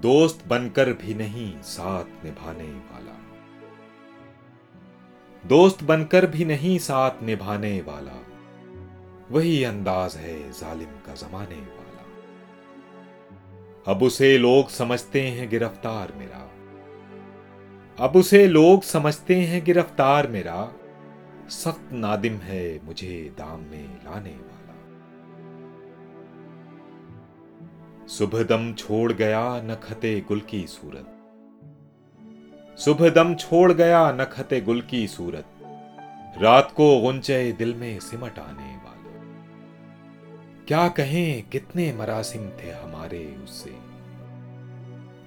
दोस्त बनकर भी नहीं साथ निभाने वाला। दोस्त बनकर भी नहीं साथ निभाने वाला। वही अंदाज है जालिम का जमाने वाला। अब उसे लोग समझते हैं गिरफ़्तार मेरा। अब उसे लोग समझते हैं गिरफ़्तार मेरा। सख्त नादिम है मुझे दाम में लाने वाला। सुबह दम छोड़ गया नखते गुल की सूरत। सुबह दम छोड़ गया नखते गुल की सूरत। रात को गुंचे दिल में सिमट आने वाला। क्या कहें कितने मरासिम थे हमारे उससे।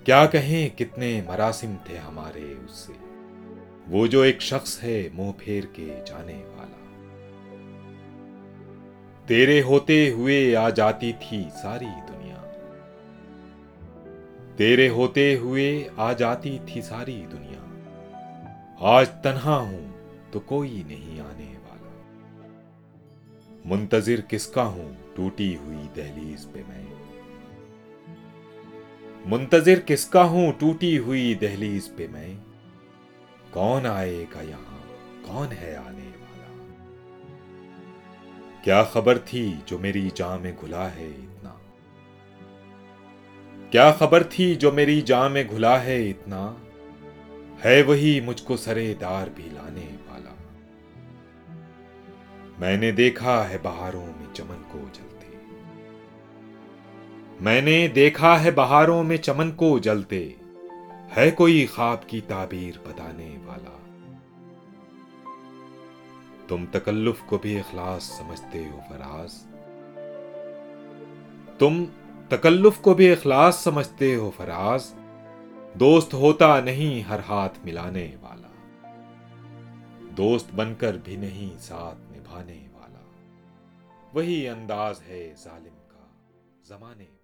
क्या कहें कितने मरासिम थे हमारे उससे। वो जो एक शख्स है मुँह फेर के जाने वाला। तेरे होते हुए आ जाती थी सारी दुनिया। तेरे होते हुए आ जाती थी सारी दुनिया। आज तन्हा हूँ तो कोई नहीं आने वाला। मुंतजिर किसका हूँ टूटी हुई दहलीज पे मैं। मुंतजिर किसका हूँ टूटी हुई दहलीज पे मैं। कौन आएगा यहाँ, कौन है आने वाला। क्या खबर थी जो मेरी जान में घुला है इतना? क्या खबर थी जो मेरी जान में घुला है इतना? है वही मुझको सरेदार भी लाने वाला। मैंने देखा है बहारों में चमन को जलते। मैंने देखा है बहारों में चमन को जलते। है कोई ख्वाब की ताबीर बताने वाला। तुम तकल्लुफ को भी इखलास समझते हो फराज। तुम तकल्लुफ को भी अखलास समझते हो फराज। दोस्त होता नहीं हर हाथ मिलाने वाला। दोस्त बनकर भी नहीं साथ निभाने वाला। वही अंदाज है जालिम का जमाने